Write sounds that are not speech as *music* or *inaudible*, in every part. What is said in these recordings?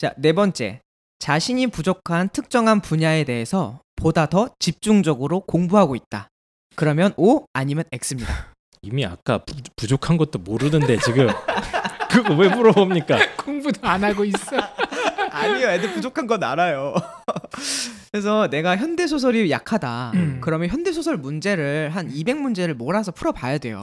자, 네 번째. 자신이 부족한 특정한 분야에 대해서 보다 더 집중적으로 공부하고 있다. 그러면 O 아니면 X입니다. *laughs* 이미 아까 부, 부족한 것도 모르는데 지금 *laughs* 그거 왜 물어봅니까? *laughs* 공부도 안 하고 있어. 아니요, 애들 부족한 건 알아요. 그래서 내가 현대 소설이 약하다. 음. 그러면 현대 소설 문제를 한 200문제를 몰아서 풀어봐야 돼요.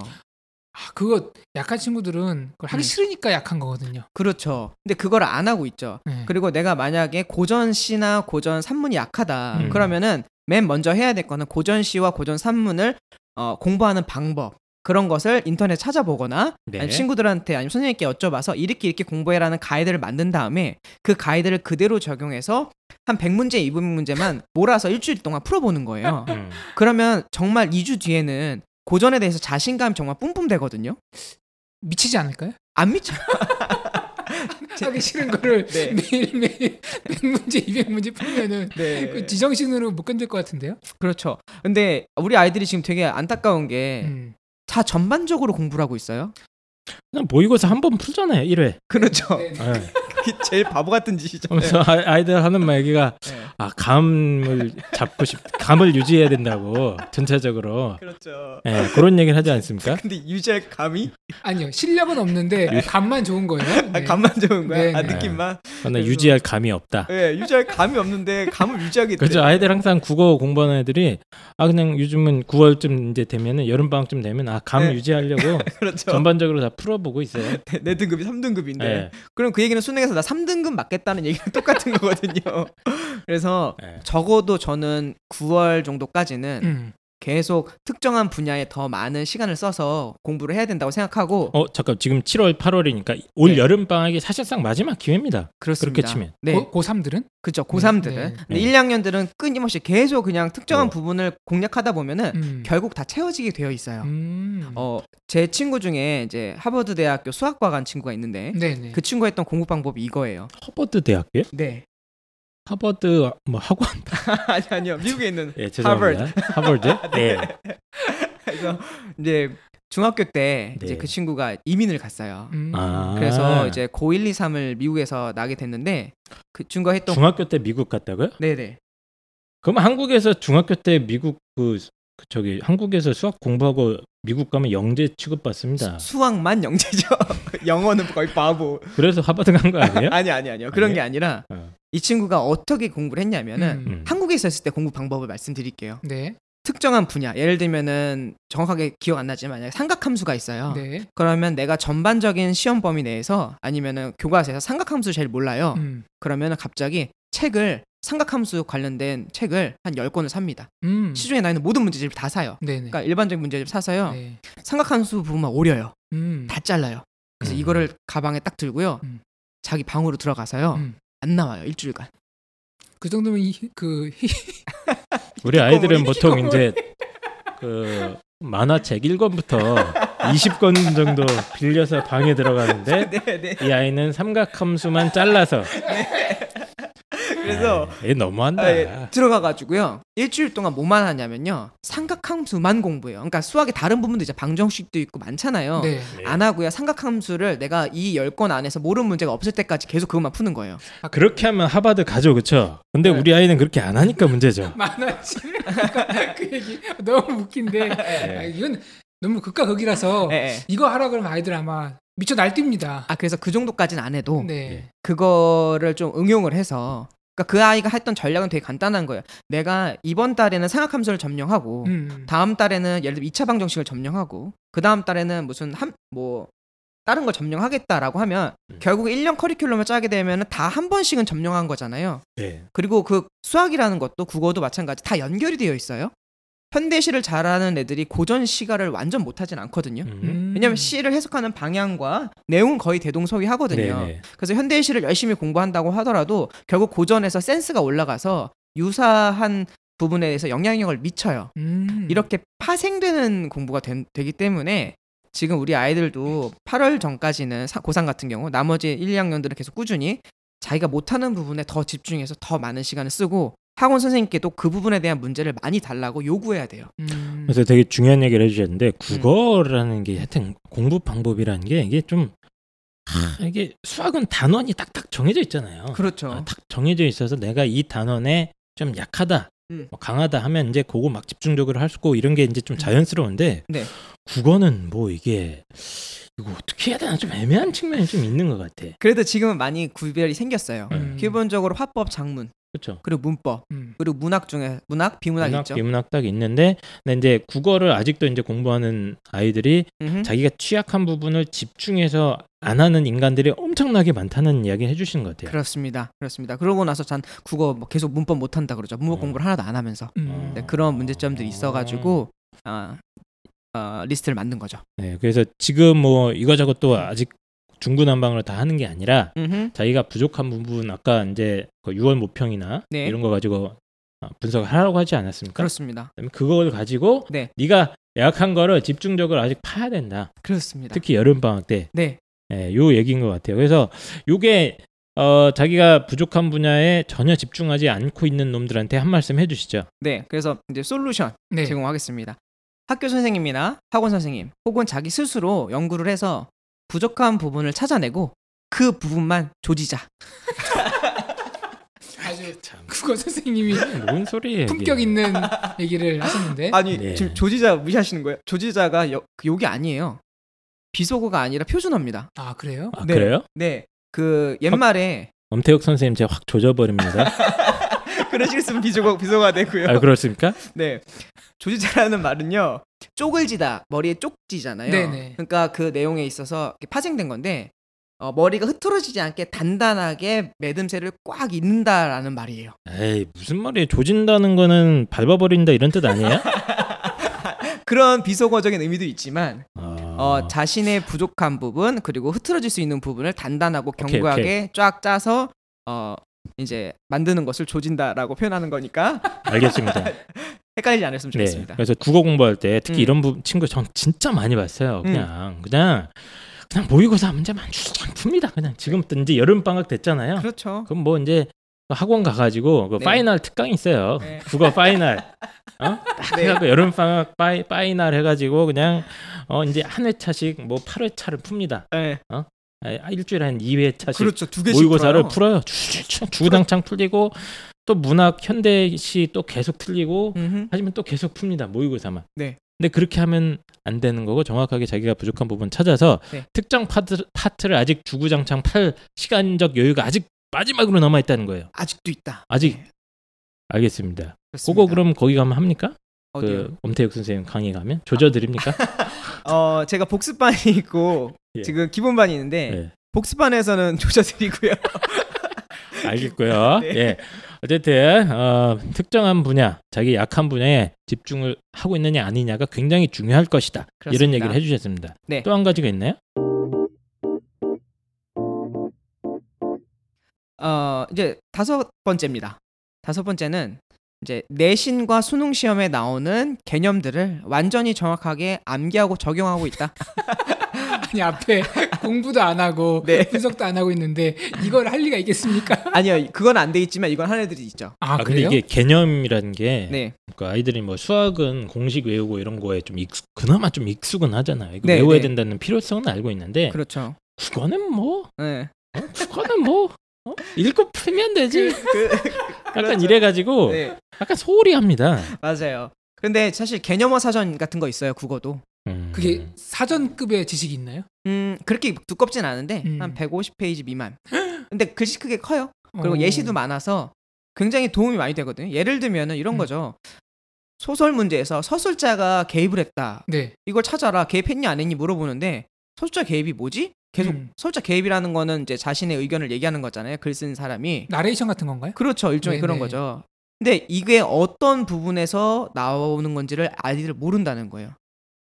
아, 그거 약한 친구들은 그걸 하기 음. 싫으니까 약한 거거든요. 그렇죠. 근데 그걸 안 하고 있죠. 네. 그리고 내가 만약에 고전 시나 고전 산문이 약하다. 음. 그러면은 맨 먼저 해야 될 거는 고전 시와 고전 산문을 어, 공부하는 방법. 그런 것을 인터넷 찾아보거나 네. 아니, 친구들한테 아니면 선생님께 여쭤봐서 이렇게 이렇게 공부해라는 가이드를 만든 다음에 그 가이드를 그대로 적용해서 한 100문제, 200문제만 몰아서 일주일 동안 풀어보는 거예요. 음. 그러면 정말 2주 뒤에는 고전에 대해서 자신감이 정말 뿜뿜 되거든요. 미치지 않을까요? 안 미쳐. *laughs* 하기 싫은 거를 네. 매일매일 100문제, 200문제 풀면은 네. 그 지정신으로 못 견딜 것 같은데요? 그렇죠. 근데 우리 아이들이 지금 되게 안타까운 게 음. 다 전반적으로 공부를 하고 있어요. 그냥 모의고사 한 번 풀잖아요 1회. 그렇죠. 네. 네. *laughs* 그게 제일 바보 같은 짓이잖아요. 그래서 아- 아이들 하는 말 얘기가 네. 아 감을 잡고 싶 감을 유지해야 된다고 전체적으로 그렇죠. 예, 그런 얘기를 하지 않습니까? 근데 유지할 감이 아니요, 실력은 없는데 감만 좋은 거예요. 아, 네. 감만 좋은 거야. 네, 아 네. 느낌만. 저는 그래서- 유지할 감이 없다. 예, 유지할 감이 없는데 감을 유지하게 돼. 그렇죠. 아이들 항상 국어 공부하는 애들이 아 그냥 요즘은 9월쯤 이제 되면은 여름 방학쯤 되면 아감 네. 유지하려고 *laughs* 그렇죠. 전반적으로 다 풀어보고 있어요. 내, 내 등급이 3등급인데. 예. 그럼 그 얘기는 수능에서 나 3등급 맞겠다는 얘기랑 *laughs* 똑같은 거거든요. 그래서 예. 적어도 저는 9월 정도까지는 음. 계속 특정한 분야에 더 많은 시간을 써서 공부를 해야 된다고 생각하고 어 잠깐 지금 7월 8월이니까 올 네. 여름 방학이 사실상 마지막 기회입니다. 그렇습니다. 그렇게 치면. 네. 고, 고3들은? 그렇죠. 고3들은. 네. 네. 1, 2학년들은 끊임없이 계속 그냥 특정한 어. 부분을 공략하다 보면은 음. 결국 다 채워지게 되어 있어요. 음. 어, 제 친구 중에 이제 하버드 대학교 수학과 간 친구가 있는데 네네. 그 친구가 했던 공부 방법이 이거예요. 하버드 대학교? 네. 하버드 뭐 학원? *laughs* 아니 아니요. 미국에 있는 예, 죄송합니다. 하버드? *laughs* 예. 그래서 이제 중학교 때 이제 네. 그 친구가 이민을 갔어요. 음. 아. 그래서 이제 고 1, 2, 3을 미국에서 나게 됐는데 그 친구가 했던 중학교 때 미국 갔다고요? 네네 그럼 한국에서 중학교 때 미국 그, 그 저기 한국에서 수학 공부하고 미국 가면 영재 취급받습니다. 수학만 영재죠. *laughs* 영어는 거의 바보. 그래서 하버드 간 거 아니에요? *laughs* 아니 아니 아니요. 그런 게 아니라 어. 이 친구가 어떻게 공부를 했냐면은 음. 음. 한국에 있었을 때 공부 방법을 말씀드릴게요. 네. 특정한 분야, 예를 들면은 정확하게 기억 안 나지만 만약에 삼각함수가 있어요. 네. 그러면 내가 전반적인 시험 범위 내에서 아니면은 교과서에서 삼각함수 잘 몰라요. 음. 그러면은 갑자기 책을 삼각함수 관련된 책을 한 10권을 삽니다. 음. 시중에 나 있는 모든 문제집을 다 사요. 네네. 그러니까 일반적인 문제집 사서요. 네. 삼각함수 부분만 오려요. 음. 다 잘라요. 그래서 음. 이거를 가방에 딱 들고요. 음. 자기 방으로 들어가서요. 음. 안 나와요. 일주일간. 그 정도면 이, 그 *laughs* 우리 아이들은 보통. 이제 그 만화책 1권부터 20권 정도 빌려서 방에 들어가는데 *laughs* 네, 네. 이 아이는 삼각함수만 잘라서 그래서 아, 얘 너무한다. 아, 예, 들어가가지고요 일주일 동안 뭐만 하냐면요 삼각함수만 공부해요. 그러니까 수학의 다른 부분도 이제 방정식도 있고 많잖아요. 네. 안 하고요 삼각함수를 내가 이열건 안에서 모르는 문제가 없을 때까지 계속 그것만 푸는 거예요. 그렇게 하면 하버드 가죠, 그렇죠? 근데 네. 우리 아이는 그렇게 안 하니까 문제죠. *laughs* 만화지. *laughs* 그 얘기 너무 웃긴데 아, 이건 너무 극과 극이라서 예, 예. 이거 하라 그러면 아이들 아마 미쳐 날뜁니다. 아 그래서 그 정도까지는 안 해도 네. 그거를 좀 응용을 해서 그러니까 그 아이가 했던 전략은 되게 간단한 거예요. 내가 이번 달에는 삼각함수를 점령하고 음. 다음 달에는 예를 들어 2차 방정식을 점령하고 그 다음 달에는 무슨 한 뭐 다른 걸 점령하겠다라고 하면 음. 결국 1년 커리큘럼을 짜게 되면 다 한 번씩은 점령한 거잖아요. 네. 그리고 그 수학이라는 것도 국어도 마찬가지 다 연결이 되어 있어요. 현대시를 잘하는 애들이 고전 시가를 완전 못하진 않거든요. 음. 음. 왜냐면 시를 해석하는 방향과 내용은 거의 대동소이하거든요. 네네. 그래서 현대시를 열심히 공부한다고 하더라도 결국 고전에서 센스가 올라가서 유사한 부분에 대해서 영향력을 미쳐요. 음. 이렇게 파생되는 공부가 된- 되기 때문에 지금 우리 아이들도 8월 전까지는 사- 고3 같은 경우 나머지 1, 2학년들은 계속 꾸준히 자기가 못하는 부분에 더 집중해서 더 많은 시간을 쓰고 학원 선생님께도 그 부분에 대한 문제를 많이 달라고 요구해야 돼요. 음. 그래서 되게 중요한 얘기를 해주셨는데 국어라는 게 하여튼 공부 방법이라는 게 이게 좀 하, 이게 수학은 단원이 딱딱 정해져 있잖아요. 그렇죠. 아, 딱 정해져 있어서 내가 이 단원에 좀 약하다, 음. 뭐 강하다 하면 이제 그거 막 집중적으로 할 수 있고 이런 게 이제 좀 자연스러운데 네. 국어는 뭐 이게 이거 어떻게 해야 되나 좀 애매한 측면이 좀 있는 것 같아. 그래도 지금은 많이 구별이 생겼어요. 음. 기본적으로 화법, 장문, 그렇죠. 그리고 문법, 음. 그리고 문학 중에 문학, 비문학 문학, 있죠. 비문학 딱 있는데 근데 이제 국어를 아직도 이제 공부하는 아이들이 음흠. 자기가 취약한 부분을 집중해서 안 하는 인간들이 엄청나게 많다는 이야기 해주시는 것 같아요. 그렇습니다. 그렇습니다. 그러고 나서 전 국어 뭐 계속 문법 못 한다 그러죠. 문법 어. 공부를 하나도 안 하면서 음. 네, 그런 문제점들이 있어가지고 아, 어, 리스트를 만든 거죠. 네, 그래서 지금 뭐 이거저것 또 아직 중구난방으로 다 하는 게 아니라 음흠. 자기가 부족한 부분 아까 이제 그 6월 모평이나 네. 이런 거 가지고 어, 분석을 하라고 하지 않았습니까? 그렇습니다. 그걸 가지고 네. 네가 약한 거를 집중적으로 아직 파야 된다. 그렇습니다. 특히 여름 방학 때, 네, 예, 요 얘기인 것 같아요. 그래서 요게 어, 자기가 부족한 분야에 전혀 집중하지 않고 있는 놈들한테 한 말씀 해주시죠. 네. 그래서 이제 솔루션 네. 제공하겠습니다. 학교 선생님이나 학원 선생님 혹은 자기 스스로 연구를 해서 부족한 부분을 찾아내고 그 부분만 조지자. 아주 참, 국어 선생님이 뭔 소리예요? 이게. 품격 있는 얘기를 하셨는데 아니 네. 지금 조지자 무시하시는 거예요? 조지자가 여, 그 욕이 아니에요. 비속어가 아니라 표준어입니다. 아 그래요? 아, 네. 그래요? 네. 그 옛말에 엄태욱 선생님 제가 확 조져버립니다. *laughs* 쓰면 비속어 비속어가 되고요. 아 그렇습니까? *laughs* 네. 조지자라는 말은요. 쪽을 지다 머리에 쪽지잖아요. 네네. 그러니까 그 내용에 있어서 파생된 건데 어, 머리가 흐트러지지 않게 단단하게 매듭새를 꽉 잇는다라는 말이에요. 에이 무슨 말이에요? 조진다는 거는 밟아버린다 이런 뜻 아니에요? *laughs* 그런 비속어적인 의미도 있지만 어, 어, 자신의 부족한 부분 그리고 흐트러질 수 있는 부분을 단단하고 오케이, 견고하게 쫙 짜서 어 이제 만드는 것을 조진다라고 표현하는 거니까 *laughs* 알겠습니다. *laughs* 헷갈리지 않았으면 네. 좋겠습니다. 그래서 국어 공부할 때 특히 음. 이런 부, 친구 전 진짜 많이 봤어요. 그냥 그냥 그냥 모의고사 문제만 쭉 풉니다. 그냥 지금부터 이제 여름 방학 됐잖아요. 그렇죠. 그럼 뭐 이제 학원 가가지고 그 네. final 특강 있어요. 네. *laughs* 국어 final. 어? 딱 네. 여름 방학 fi, final 해가지고 그냥 어 이제 한 회차씩 뭐 8회차를 풉니다. 네. 아, 일주일에 한 2회차씩 그렇죠. 두 개씩 모의고사를 풀어요. 풀어요. 주구장창 풀리고 또 문학 현대시 또 계속 틀리고 음흠. 하지만 또 계속 풉니다. 모의고사만. 네. 근데 그렇게 하면 안 되는 거고 정확하게 자기가 부족한 부분 찾아서 네. 특정 파트, 파트를 아직 주구장창 팔 시간적 여유가 아직 마지막으로 남아 있다는 거예요. 아직도 있다. 아직 네, 알겠습니다. 그렇습니다. 그거 그럼 거기 가면 합니까? 어디요? 그 엄태욱 선생님 강의 가면 조져 드립니까? *laughs* 어 제가 복습반이 *laughs* 있고 예. 지금 기본반이 있는데 네. 복습반에서는 *laughs* 조져드리고요. *laughs* 알겠고요. 네. 예. 어쨌든 어, 특정한 분야, 자기 약한 분야에 집중을 하고 있느냐 아니냐가 굉장히 중요할 것이다. 그렇습니다. 이런 얘기를 해주셨습니다. 네. 또 한 가지가 있나요? 어 이제 다섯 번째입니다. 다섯 번째는 이제 내신과 수능 시험에 나오는 개념들을 완전히 정확하게 암기하고 적용하고 있다. *laughs* 아니 앞에 공부도 안 하고 *laughs* 네. 분석도 안 하고 있는데 이걸 할 리가 있겠습니까? *laughs* 아니요, 그건 안 돼 있지만 이건 한 애들이 있죠. 아, 아, 근데 그래요? 이게 개념이라는 게 네, 그러니까 아이들이 뭐 수학은 공식 외우고 이런 거에 좀 익숙, 그나마 좀 익숙은 하잖아요. 이거 네, 외워야 네. 된다는 필요성은 알고 있는데 그렇죠. 국어는 뭐 네. 어? 국어는 뭐 어? 읽고 풀면 되지. 그, 약간 그렇죠. 이래가지고 네, 약간 소홀히 합니다. 맞아요. 근데 사실 개념어 사전 같은 거 있어요. 국어도. 음. 그게 사전급의 지식이 있나요? 음, 그렇게 두껍진 않은데 음. 한 150페이지 미만. 근데 글씨 크게 커요. 그리고 어. 예시도 많아서 굉장히 도움이 많이 되거든요. 예를 들면은 이런 음. 거죠. 소설 문제에서 서술자가 개입을 했다. 네. 이걸 찾아라. 개입했니 안 했니 물어보는데 서술자 개입이 뭐지? 계속 음. 서술자 개입이라는 거는 이제 자신의 의견을 얘기하는 거잖아요. 글 쓴 사람이. 나레이션 같은 건가요? 그렇죠. 일종의 네네. 그런 거죠. 근데 이게 어떤 부분에서 나오는 건지를 아이들 모른다는 거예요.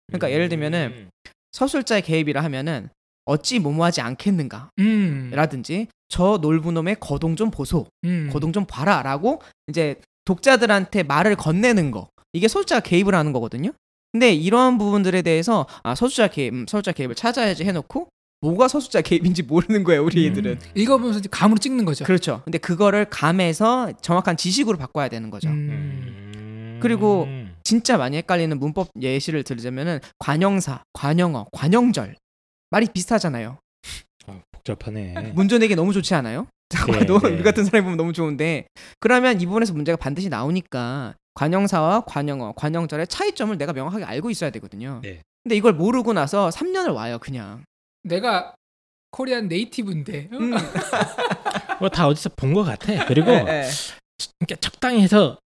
그러니까 예를 들면은 음. 서술자의 개입이라 하면은 어찌 뭐뭐하지 않겠는가 음. 라든지 저 놀부놈의 거동 좀 보소 음. 거동 좀 봐라 라고 이제 독자들한테 말을 건네는 거 이게 서술자가 개입을 하는 거거든요. 근데 이러한 부분들에 대해서 아 서술자 개입, 음, 서술자 개입을 찾아야지 해놓고 뭐가 서술자 개입인지 모르는 거예요 우리 음. 애들은. 읽어보면서 이제 감으로 찍는 거죠. 그렇죠. 근데 그거를 감해서 정확한 지식으로 바꿔야 되는 거죠. 음. 음. 그리고 진짜 많이 헷갈리는 문법 예시를 들자면은 관형사, 관형어, 관형절 말이 비슷하잖아요. 어, 복잡하네. 내기 너무 좋지 않아요? 네, *laughs* 너 네. 우리 같은 사람이 보면 너무 좋은데 그러면 이 부분에서 문제가 반드시 나오니까 관형사와 관형어, 관형절의 차이점을 내가 명확하게 알고 있어야 되거든요. 네. 근데 이걸 모르고 나서 3년을 와요, 그냥. 내가 코리안 네이티브인데 어? 음. *laughs* 뭐다 어디서 본 것 같아. 그리고 예, 예. 그러니까 적당히 해서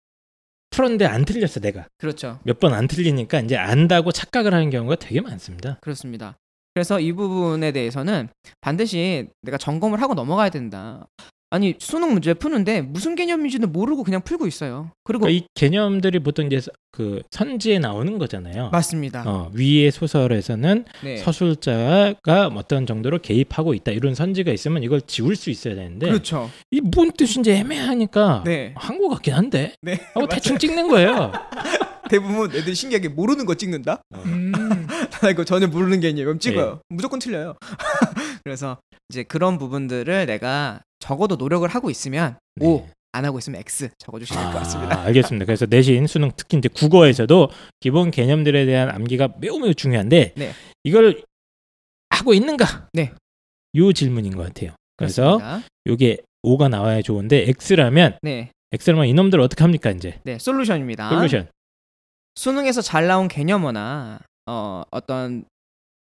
풀었는데 안 틀렸어 내가 그렇죠. 몇 번 안 틀리니까 이제 안다고 착각을 하는 경우가 되게 많습니다. 그렇습니다. 그래서 이 부분에 대해서는 반드시 내가 점검을 하고 넘어가야 된다. 아니 수능 문제 푸는데 무슨 개념인지는 모르고 그냥 풀고 있어요. 그리고 그러니까 이 개념들이 보통 이제 서- 그 선지에 나오는 거잖아요. 맞습니다. 어, 위의 소설에서는 네. 서술자가 어떤 정도로 개입하고 있다 이런 선지가 있으면 이걸 지울 수 있어야 되는데 그렇죠. 이뭔 뜻인지 애매하니까 네. 한것 같긴 한데 네. 하고 대충 찍는 거예요. *laughs* 대부분 애들 신기하게 모르는 거 찍는다. 음, *laughs* 나 이거 전혀 모르는 개념 네. 찍어요. 무조건 틀려요. *laughs* 그래서 이제 그런 부분들을 내가 적어도 노력을 하고 있으면 네. O 안 하고 있으면 X 적어주시면 될 것 같습니다. 아, *laughs* 알겠습니다. 그래서 내신 수능 특히 이제 국어에서도 기본 개념들에 대한 암기가 매우 매우 중요한데 네. 이걸 하고 있는가? 네. 요 질문인 것 같아요. 그래서 그렇습니다. 요게 5가 나와야 좋은데 X라면 네, X라면 이놈들 어떻게 합니까 이제? 네 솔루션입니다. 솔루션. 수능에서 잘 나온 개념어나 어, 어떤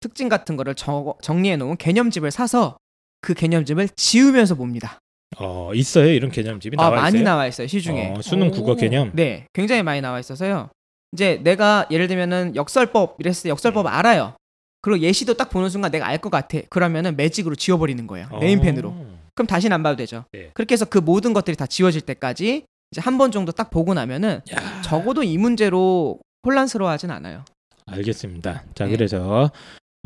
특징 같은 거를 적, 정리해 놓은 개념집을 사서 그 개념집을 지우면서 봅니다. 어 있어요 이런 개념집이 아, 나와 많이 있어요. 나와 있어요 시중에. 어, 수능 오. 국어 개념. 네, 굉장히 많이 나와 있어서요. 이제 내가 예를 들면은 역설법 이랬을 때 역설법 네. 알아요. 그리고 예시도 딱 보는 순간 내가 알 것 같아. 그러면은 매직으로 지워버리는 거예요. 네임펜으로. 어. 그럼 다시는 안 봐도 되죠. 네. 그렇게 해서 그 모든 것들이 다 지워질 때까지 이제 한 번 정도 딱 보고 나면은 야, 적어도 이 문제로 혼란스러워하진 않아요. 알겠습니다. 자 네. 그래서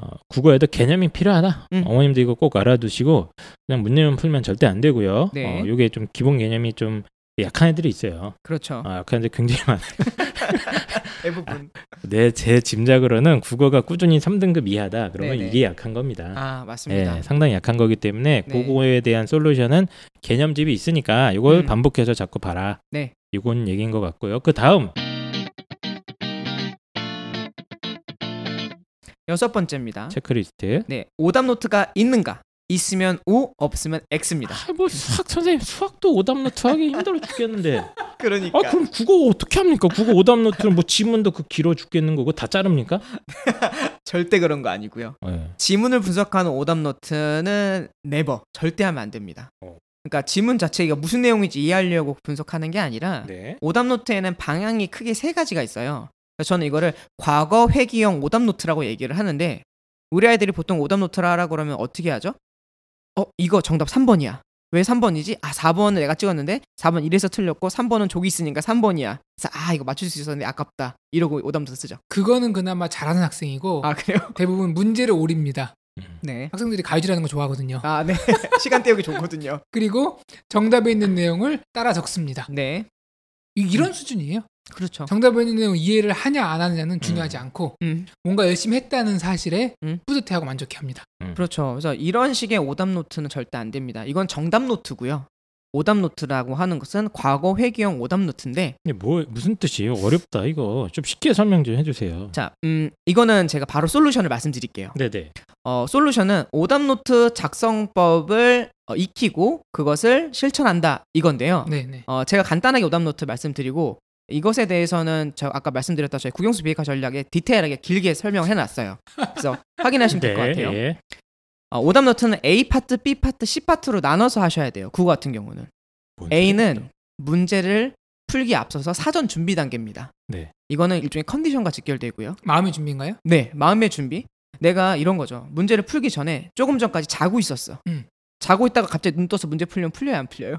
어, 국어에도 개념이 필요하다. 음. 어머님도 이거 꼭 알아두시고 그냥 문제만 풀면 절대 안 되고요. 네. 어, 요게 좀 기본 개념이 좀 약한 애들이 있어요. 그렇죠. 아, 약한 애들 굉장히 많아요. *laughs* 대부분. *laughs* 내제 짐작으로는 국어가 꾸준히 3등급 이하다. 그러면 네네. 이게 약한 겁니다. 아 맞습니다. 예, 상당히 약한 거기 때문에 네. 그거에 대한 솔루션은 개념집이 있으니까 이걸 음. 반복해서 자꾸 봐라. 네. 이건 얘기인 것 같고요. 그 다음 여섯 번째입니다. 체크리스트. 네, 오답 노트가 있는가? 있으면 O, 없으면 X입니다. 아, 뭐 수학 선생님 수학도 오답 노트 하기 힘들어 죽겠는데. *laughs* 그러니까 아 그럼 국어 어떻게 합니까? 국어 오답 노트는 뭐 지문도 그 길어 죽겠는 거고 다 자릅니까? *laughs* 절대 그런 거 아니고요. 네. 지문을 분석하는 오답 노트는 never 절대 하면 안 됩니다. 어. 그러니까 지문 자체가 무슨 내용인지 이해하려고 분석하는 게 아니라 네. 오답 노트에는 방향이 크게 세 가지가 있어요. 그래서 저는 이거를 과거 회귀형 오답 노트라고 얘기를 하는데 우리 아이들이 보통 오답 노트를 하라 그러면 어떻게 하죠? 어 이거 정답 3번이야. 왜 3번이지? 아 4번은 내가 찍었는데 4번 이래서 틀렸고 3번은 족이 있으니까 3번이야. 그래서 아 이거 맞출 수 있었는데 아깝다. 이러고 오답 노트 쓰죠. 그거는 그나마 잘하는 학생이고 아 그래요? 대부분 문제를 오립니다. 음. 네. 학생들이 가위질하는 거 좋아하거든요. 아 네. *laughs* 시간 때우기 좋거든요. 그리고 정답에 있는 내용을 따라 적습니다. 네. 이- 이런 수준이에요. 그렇죠. 있는 내용 이해를 하냐 안 하느냐는 중요하지 음. 않고 음. 뭔가 열심히 했다는 사실에 음. 뿌듯해하고 만족해 합니다. 그렇죠. 그래서 이런 식의 오답 노트는 절대 안 됩니다. 이건 정답 노트고요. 오답 노트라고 하는 것은 과거 회귀형 오답 노트인데 이게 뭐 무슨 뜻이에요? 어렵다 이거 좀 쉽게 설명 좀 해주세요. 자, 음 이거는 제가 바로 솔루션을 말씀드릴게요. 네네. 어, 솔루션은 오답 노트 작성법을 어, 익히고 그것을 실천한다 이건데요. 네네. 어, 제가 간단하게 오답 노트 말씀드리고 이것에 대해서는 저 아까 말씀드렸다 저희 국영수 비핵화 전략에 디테일하게 길게 설명해 놨어요. 그래서 *laughs* 확인하시면 될것 같아요. 예. 어, 오답 노트는 A 파트, B 파트, C 파트로 나눠서 하셔야 돼요. 국어 같은 경우는. 뭔 A는 소리야, 문제를 풀기 앞서서 사전 준비 단계입니다. 네. 이거는 일종의 컨디션과 직결되고요. 마음의 준비인가요? 네, 마음의 준비. 내가 이런 거죠. 문제를 풀기 전에 조금 전까지 자고 있었어. 음. 자고 있다가 갑자기 눈 떠서 문제 풀려면 풀려요, 안 풀려요?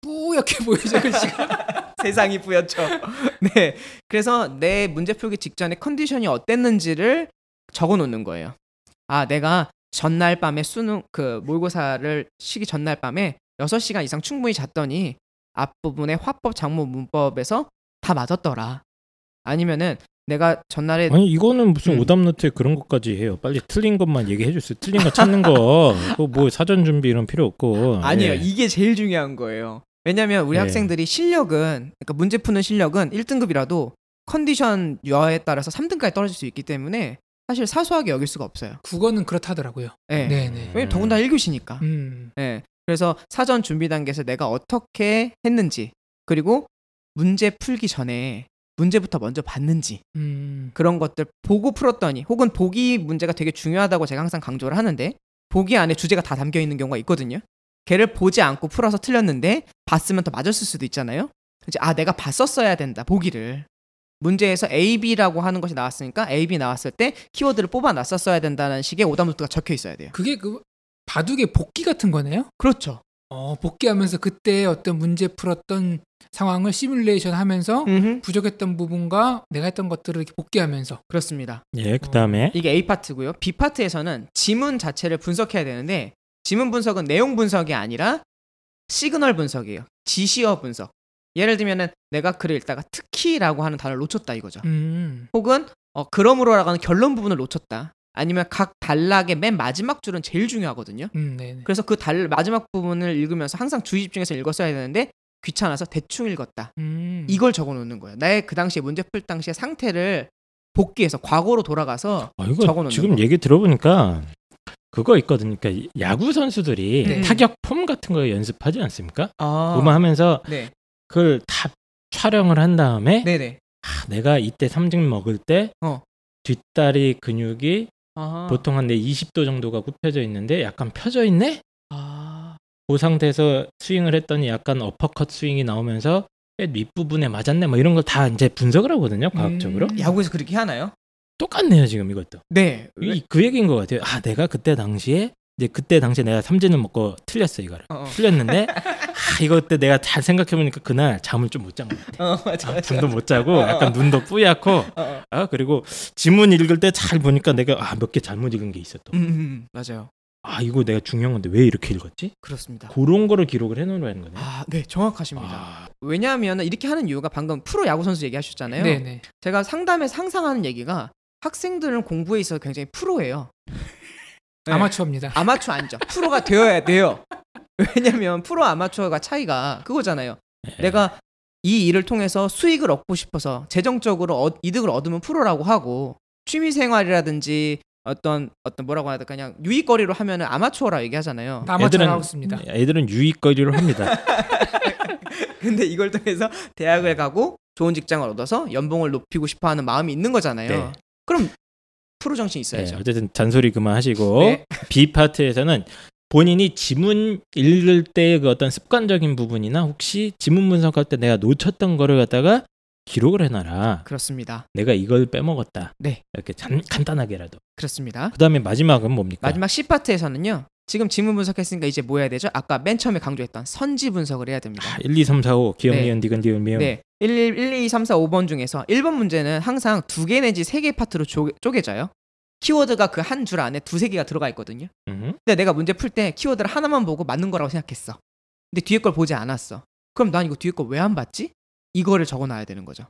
뿌옇게 보이죠 글씨가. *laughs* 세상이 뿌옇죠. *laughs* 네. 그래서 내 문제 풀기 직전에 컨디션이 어땠는지를 적어 놓는 거예요. 아, 내가 전날 밤에 수능 그 모의고사를 시기 전날 밤에 6시간 이상 충분히 잤더니 앞부분에 화법, 장문, 문법에서 다 맞았더라. 아니면은 내가 전날에 아니 이거는 무슨 음. 오답 노트에 그런 것까지 해요. 빨리 틀린 것만 얘기해 주세요. 틀린 거 찾는 거. *laughs* 뭐 사전 준비 이런 필요 없고. 아니에요. 예. 이게 제일 중요한 거예요. 왜냐면 우리 네. 학생들이 실력은 그러니까 문제 푸는 실력은 1등급이라도 컨디션 여하에 따라서 3등까지 떨어질 수 있기 때문에 사실 사소하게 여길 수가 없어요. 국어는 그렇다더라고요. 예. 네, 네. 왜냐면 더군다나 1교시니까. 음. 예. 그래서 사전 준비 단계에서 내가 어떻게 했는지 그리고 문제 풀기 전에 문제부터 먼저 봤는지 음. 그런 것들 보고 풀었더니 혹은 보기 문제가 되게 중요하다고 제가 항상 강조를 하는데 보기 안에 주제가 다 담겨 있는 경우가 있거든요. 걔를 보지 않고 풀어서 틀렸는데 봤으면 더 맞았을 수도 있잖아요. 이제 아 내가 봤었어야 된다 보기를 문제에서 A, B라고 하는 것이 나왔으니까 A, B 나왔을 때 키워드를 뽑아 놨었어야 된다는 식의 오답노트가 적혀 있어야 돼요. 그게 그 바둑의 복기 같은 거네요? 그렇죠. 어, 복기하면서 그때 어떤 문제 풀었던 상황을 시뮬레이션 하면서 음흠. 부족했던 부분과 내가 했던 것들을 이렇게 복기하면서 그렇습니다. 예, 그다음에 이게 A 파트고요. B 파트에서는 지문 자체를 분석해야 되는데 지문 분석은 내용 분석이 아니라 시그널 분석이에요. 지시어 분석. 예를 들면은 내가 글을 읽다가 특히라고 하는 단어를 놓쳤다 이거죠. 음. 혹은 어, 그러므로라고 하는 결론 부분을 놓쳤다. 아니면 각 단락의 맨 마지막 줄은 제일 중요하거든요. 음, 네. 네. 그래서 그 달, 마지막 부분을 읽으면서 항상 주의 집중해서 읽었어야 되는데 귀찮아서 대충 읽었다. 음. 이걸 적어 놓는 거예요. 나의 그 당시에 문제 풀 당시의 상태를 복귀해서 과거로 돌아가서 아, 적어놓는 지금 거. 얘기 들어보니까 그거 있거든요. 그러니까 야구 선수들이 네. 타격 폼 같은 거 연습하지 않습니까? 아, 그거만 하면서 네. 그걸 다 촬영을 한 다음에 네네. 아, 내가 이때 삼진 먹을 때 어. 뒷다리 근육이 아. 보통 한 내 20도 정도가 굽혀져 있는데 약간 펴져 있네? 아. 그 상태에서 스윙을 했더니 약간 어퍼컷 스윙이 나오면서 뼈 윗부분에 맞았네 뭐 이런 걸 다 이제 분석을 하거든요 과학적으로 음. 야구에서 그렇게 하나요? 똑같네요 지금 이것도 네. 이, 그 얘기인 것 같아요 아 내가 그때 당시에 이제 그때 당시에 내가 삼진을 먹고 틀렸어 이거를 어, 어. 틀렸는데 아 이거 그때 내가 잘 생각해 보니까 그날 잠을 좀 못 잔 것 같아 어, 맞아, 아, 맞아. 잠도 못 자고 약간 눈도 뿌옇고 어, 어. 아 그리고 지문 읽을 때 잘 보니까 내가 아 몇 개 잘못 읽은 게 있어 음, 음, 맞아요. 또아 이거 내가 중요한 건데 왜 이렇게 읽었지 그렇습니다. 그런 거를 기록을 해놓으라는 거네 아, 네, 정확하십니다. 아, 왜냐하면 이렇게 하는 이유가 방금 프로 야구 선수 얘기하셨잖아요. 네, 네. 제가 상담에 상상하는 얘기가 학생들은 공부에 있어서 굉장히 프로예요. 네. *laughs* 아마추어입니다. 아마추어 아니죠. 프로가 되어야 돼요. 왜냐면 프로 아마추어가 차이가 그거잖아요. 네. 내가 이 일을 통해서 수익을 얻고 싶어서 재정적으로 어- 이득을 얻으면 프로라고 하고 취미 생활이라든지 어떤 어떤 뭐라고 해야 될까 그냥 유익거리로 하면은 아마추어라 얘기하잖아요. 아마추어 애들은- 하고 있습니다. 애들은 유익거리로 합니다 *laughs* 근데 이걸 통해서 대학을 가고 좋은 직장을 얻어서 연봉을 높이고 싶어하는 마음이 있는 거잖아요. 네. 그럼 프로 정신 네, 있어야죠. 어쨌든 잔소리 그만하시고 네. B 파트에서는 본인이 지문 읽을 때의 그 어떤 습관적인 부분이나 혹시 지문 분석할 때 내가 놓쳤던 거를 갖다가 기록을 해놔라. 그렇습니다. 내가 이걸 빼먹었다. 네. 이렇게 잔, 간단하게라도. 그렇습니다. 그 다음에 마지막은 뭡니까? 마지막 C 파트에서는요. 지금 지문 분석했으니까 이제 뭐 해야 되죠? 아까 맨 처음에 강조했던 선지 분석을 해야 됩니다. 아, 1, 2, 3, 4, 5 기역, 네. 니은, 디귿, 리을, 미음. 네. 1, 1, 1, 2, 3, 4, 5번 중에서 1번 문제는 항상 두 개 내지 세 개 파트로 쪼, 쪼개져요. 키워드가 그 한 줄 안에 두세 개가 들어가 있거든요. 음흠. 근데 내가 문제 풀 때 키워드를 하나만 보고 맞는 거라고 생각했어. 근데 뒤에 걸 보지 않았어. 그럼 난 이거 뒤에 걸왜안 봤지? 이거를 적어 놔야 되는 거죠.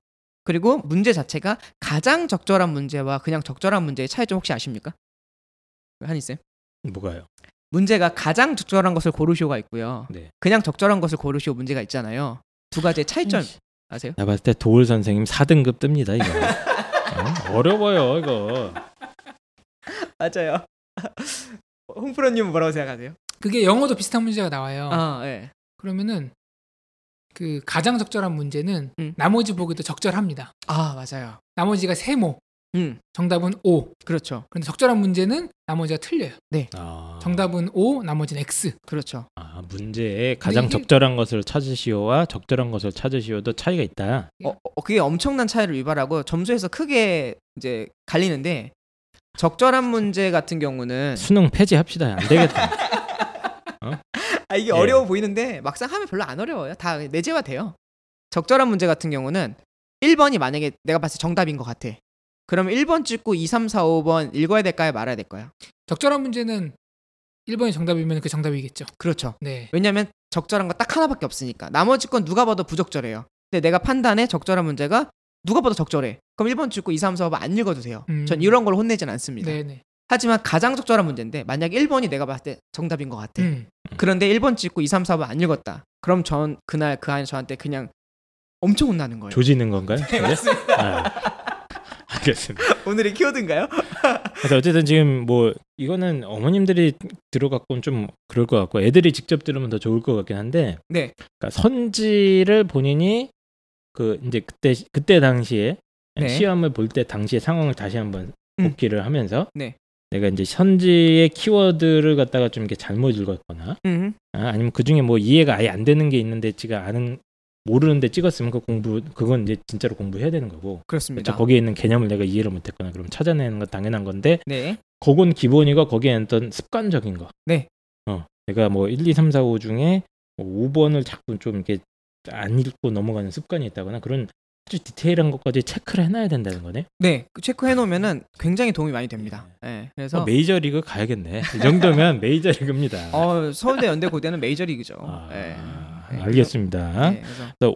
그리고 문제 자체가 가장 적절한 문제와 그냥 적절한 문제의 차이점 혹시 아십니까? 한이 쌤. 뭐가요? 문제가 가장 적절한 것을 고르시오가 있고요. 네. 그냥 적절한 것을 고르시오 문제가 있잖아요. 두 가지의 차이점 아세요? 나 봤을 때 도울 선생님 4등급 뜹니다, 이거. 어? 어려워요, 이거. *laughs* 맞아요. *laughs* 홍프로님은 뭐라고 생각하세요? 그게 영어도 비슷한 문제가 나와요. 아, 예. 그러면은 그 가장 적절한 문제는 음. 나머지 보기도 적절합니다. 아, 맞아요. 나머지가 세모, 음, 정답은 O. 그렇죠. 그런데 적절한 문제는 나머지가 틀려요. 아, 정답은 O, 나머지는 X. 그렇죠. 아, 문제에 가장 이게- 적절한 것을 찾으시오와 적절한 것을 찾으시오도 차이가 있다. 어, 어, 그게 엄청난 차이를 유발하고 점수에서 크게 이제 갈리는데 적절한 문제 같은 경우는 수능 폐지합시다. 안 되겠다. *laughs* 아 이게 예. 어려워 보이는데 막상 하면 별로 안 어려워요. 다 내재화 돼요. 적절한 문제 같은 경우는 1번이 만약에 내가 봤을 때 정답인 것 같아. 그러면 1번 찍고 2, 3, 4, 5번 읽어야 될까요? 말아야 될까요? 적절한 문제는 1번이 정답이면 그 정답이겠죠. 그렇죠. 네. 왜냐면 적절한 거 딱 하나밖에 없으니까. 나머지 건 누가 봐도 부적절해요. 근데 내가 판단해 적절한 문제가 누가 봐도 적절해. 그럼 1번 찍고 2, 3, 4, 5번 안 읽어도 돼요. 음. 전 이런 걸 혼내진 않습니다. 네, 네. 하지만 가장 적절한 문제인데 만약 1번이 내가 봤을 때 정답인 것 같아. 음. 그런데 1번 찍고 2, 3, 4번 안 읽었다. 그럼 전 그날 그 안에 저한테 그냥 엄청 혼나는 거예요. 조지는 건가요? 네, 맞습니다. 아, 알겠습니다. *laughs* 오늘의 키워드인가요? *laughs* 그래서 어쨌든 지금 뭐 이거는 어머님들이 들어갖고는 좀 그럴 것 같고 애들이 직접 들으면 더 좋을 것 같긴 한데 네. 그러니까 선지를 본인이 그 이제 그때 그때 당시에 네. 시험을 볼 때 당시의 상황을 다시 한번 음. 복기를 하면서 네. 내가 이제 선지의 키워드를 갖다가 좀 이렇게 잘못 읽었거나 음. 아, 아니면 그 중에 뭐 이해가 아예 안 되는 게 있는데 지가 아는 모르는데 찍었으면 그 공부 그건 이제 진짜로 공부해야 되는 거고 그렇습니다. 그렇죠. 거기에 있는 개념을 내가 이해를 못했거나 그러면 찾아내는 건 당연한 건데 네. 그건 기본이고 거기에 어떤 습관적인 거. 네. 어, 내가 뭐 1, 2, 3, 4, 5 중에 뭐 5번을 자꾸 좀 이렇게 안 읽고 넘어가는 습관이 있다거나 그런 아주 디테일한 것까지 체크를 해놔야 된다는 거네. 네. 그 체크해 놓으면은 굉장히 도움이 많이 됩니다. 네. 그래서 어, 메이저 리그 가야겠네. 이 정도면 *laughs* 메이저 리그입니다. 어, 서울대 연대 고대는 메이저 리그죠. 아, 네. 네, 알겠습니다. 네,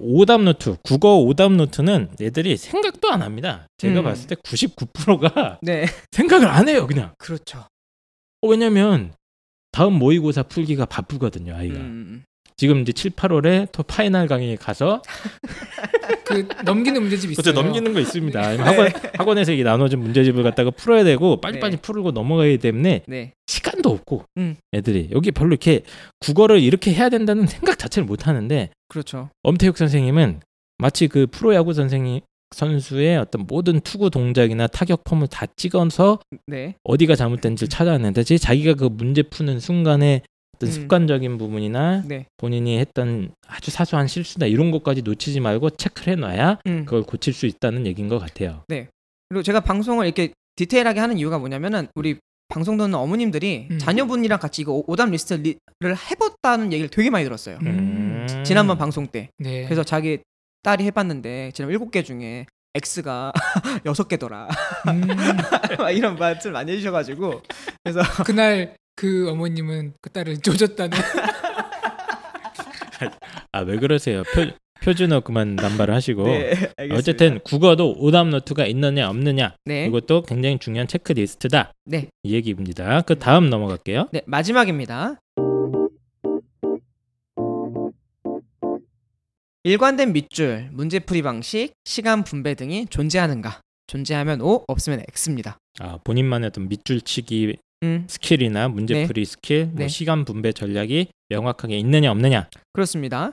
오답 노트, 국어 오답 노트는 애들이 생각도 안 합니다. 제가 음. 봤을 때 99%가 *laughs* 네. 생각을 안 해요, 그냥. 그렇죠. 어, 왜냐면 다음 모의고사 풀기가 바쁘거든요, 아이가. 음. 지금 이제 7, 8월에 또 파이널 강의에 가서 *laughs* 그 넘기는 문제집 있어요. 그렇죠 넘기는 거 있습니다. 아니면 학원 학원에서 이게 나눠준 문제집을 갖다가 풀어야 되고 빨리빨리 네. 풀고 넘어가기 때문에 네. 시간도 없고 음. 애들이 여기 별로 이렇게 국어를 이렇게 해야 된다는 생각 자체를 못 하는데 그렇죠. 엄태욱 선생님은 마치 그 프로야구 선생님 선수의 어떤 모든 투구 동작이나 타격 폼을 다 찍어서 네. 어디가 잘못된지 찾아냈는데 자기가 그 문제 푸는 순간에 어떤 음. 습관적인 부분이나 네. 본인이 했던 아주 사소한 실수나 이런 것까지 놓치지 말고 체크를 해놔야 음. 그걸 고칠 수 있다는 얘기인 것 같아요. 그리고 제가 방송을 이렇게 디테일하게 하는 이유가 뭐냐면은 우리 방송 듣는 어머님들이 음. 자녀분이랑 같이 이거 오답 리스트를 해봤다는 얘기를 되게 많이 들었어요. 음. 지난번 방송 때. 네. 그래서 자기 딸이 해봤는데 지금 일곱 개 중에 X가 *laughs* 여섯 개더라. 음, *laughs* 막 이런 말을 많이 해주셔가지고 그래서 그날 그 어머님은 그 딸을 조졌다는. 아 왜 그러세요? 표, 표준어 그만 남발을 하시고 네, 알겠습니다. 어쨌든 국어도 오답 노트가 있느냐 없느냐 네, 이것도 굉장히 중요한 체크리스트다 네, 이 얘기입니다. 그 다음 넘어갈게요. 네 마지막입니다. 일관된 밑줄, 문제풀이 방식, 시간 분배 등이 존재하는가? 존재하면 O, 없으면 X입니다. 아 본인만의 어떤 밑줄치기 음, 스킬이나 문제풀이 스킬, 뭐 네. 시간 분배 전략이 명확하게 있느냐 없느냐. 그렇습니다.